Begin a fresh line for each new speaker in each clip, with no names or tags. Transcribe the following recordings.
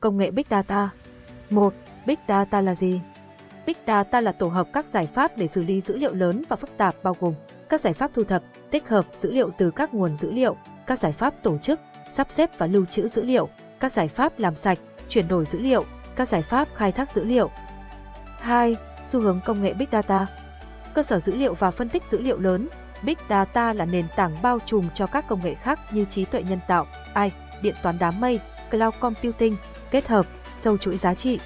Công nghệ Big Data 1. Big Data là gì? Big Data là tổ hợp các giải pháp để xử lý dữ liệu lớn và phức tạp bao gồm các giải pháp thu thập, tích hợp dữ liệu từ các nguồn dữ liệu, các giải pháp tổ chức, sắp xếp và lưu trữ dữ liệu, các giải pháp làm sạch, chuyển đổi dữ liệu, các giải pháp khai thác dữ liệu. 2. Xu hướng công nghệ Big Data Cơ sở dữ liệu và phân tích dữ liệu lớn Big Data là nền tảng bao trùm cho các công nghệ khác như trí tuệ nhân tạo, AI, điện toán đám mây, cloud computing, kết hợp, sâu chuỗi giá trị.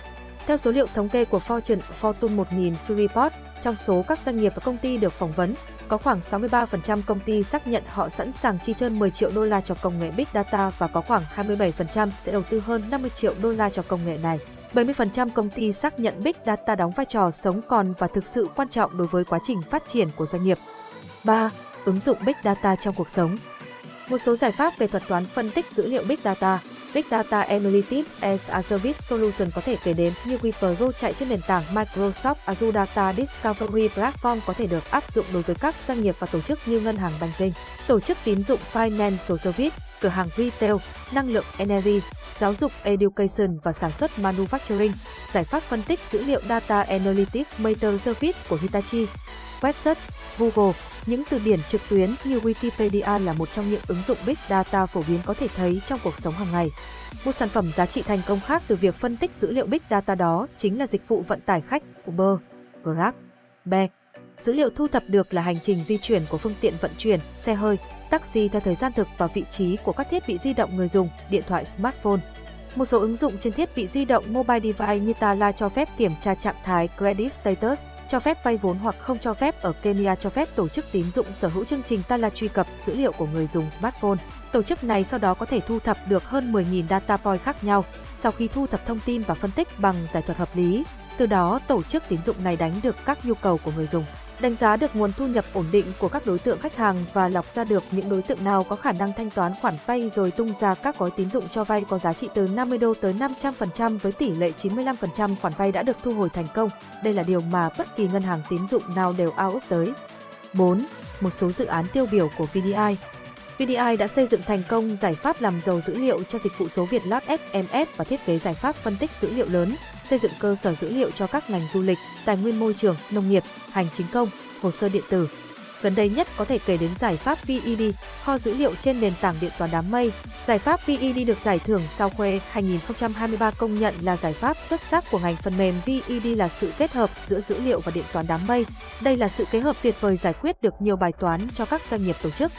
Theo số liệu thống kê của Fortune Fortune 1000 Free Report, trong số các doanh nghiệp và công ty được phỏng vấn, có khoảng 63% công ty xác nhận họ sẵn sàng chi trên 10 triệu đô la cho công nghệ Big Data và có khoảng 27% sẽ đầu tư hơn 50 triệu đô la cho công nghệ này. 70% công ty xác nhận Big Data đóng vai trò sống còn và thực sự quan trọng đối với quá trình phát triển của doanh nghiệp. 3. Ứng dụng Big Data trong cuộc sống Một số giải pháp về thuật toán phân tích dữ liệu Big Data Big Data Analytics as a Service Solution có thể kể đến như Wipro chạy trên nền tảng Microsoft Azure Data Discovery Platform có thể được áp dụng đối với các doanh nghiệp và tổ chức như ngân hàng banking, tổ chức tín dụng Financial Service, cửa hàng retail, năng lượng energy, giáo dục education và sản xuất manufacturing, giải pháp phân tích dữ liệu Data Analytics Meter Service của Hitachi, website, Google, những từ điển trực tuyến như Wikipedia là một trong những ứng dụng Big Data phổ biến có thể thấy trong cuộc sống hàng ngày. Một sản phẩm giá trị thành công khác từ việc phân tích dữ liệu Big Data đó chính là dịch vụ vận tải khách Uber, Grab, Be. Dữ liệu thu thập được là hành trình di chuyển của phương tiện vận chuyển, xe hơi, taxi theo thời gian thực và vị trí của các thiết bị di động người dùng, điện thoại smartphone. Một số ứng dụng trên thiết bị di động mobile device như Tala cho phép kiểm tra trạng thái credit status, cho phép vay vốn hoặc không cho phép ở Kenya cho phép tổ chức tín dụng sở hữu chương trình Tala truy cập dữ liệu của người dùng smartphone. Tổ chức này sau đó có thể thu thập được hơn 10.000 data point khác nhau sau khi thu thập thông tin và phân tích bằng giải thuật hợp lý. Từ đó, tổ chức tín dụng này đánh được các nhu cầu của người dùng đánh giá được nguồn thu nhập ổn định của các đối tượng khách hàng và lọc ra được những đối tượng nào có khả năng thanh toán khoản vay rồi tung ra các gói tín dụng cho vay có giá trị từ 50 đô tới 500% với tỷ lệ 95% khoản vay đã được thu hồi thành công. Đây là điều mà bất kỳ ngân hàng tín dụng nào đều ao ước tới. 4. Một số dự án tiêu biểu của VDI VDI đã xây dựng thành công giải pháp làm giàu dữ liệu cho dịch vụ số Việt Lót SMS và thiết kế giải pháp phân tích dữ liệu lớn, xây dựng cơ sở dữ liệu cho các ngành du lịch, tài nguyên môi trường, nông nghiệp, hành chính công, hồ sơ điện tử. Gần đây nhất có thể kể đến giải pháp VED, kho dữ liệu trên nền tảng điện toán đám mây. Giải pháp VED được giải thưởng sau khoe 2023 công nhận là giải pháp xuất sắc của ngành phần mềm VED là sự kết hợp giữa dữ liệu và điện toán đám mây. Đây là sự kết hợp tuyệt vời giải quyết được nhiều bài toán cho các doanh nghiệp tổ chức.